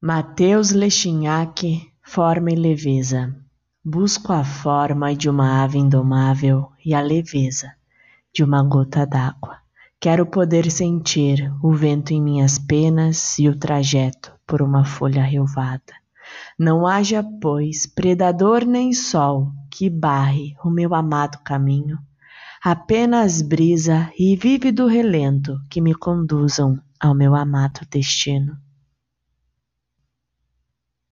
Mateus Lechinhaque, forma e leveza. Busco a forma de uma ave indomável e a leveza de uma gota d'água. Quero poder sentir o vento em minhas penas e o trajeto por uma folha relvada. Não haja, pois, predador nem sol que barre o meu amado caminho, apenas brisa e vívido relento que me conduzam ao meu amado destino.